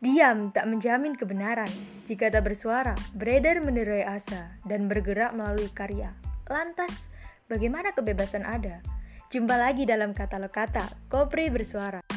Diam tak menjamin kebenaran. Jika tak bersuara, beredar menerai asa dan bergerak melalui karya. Lantas, bagaimana kebebasan ada? Jumpa lagi dalam kata-kata Kopri bersuara.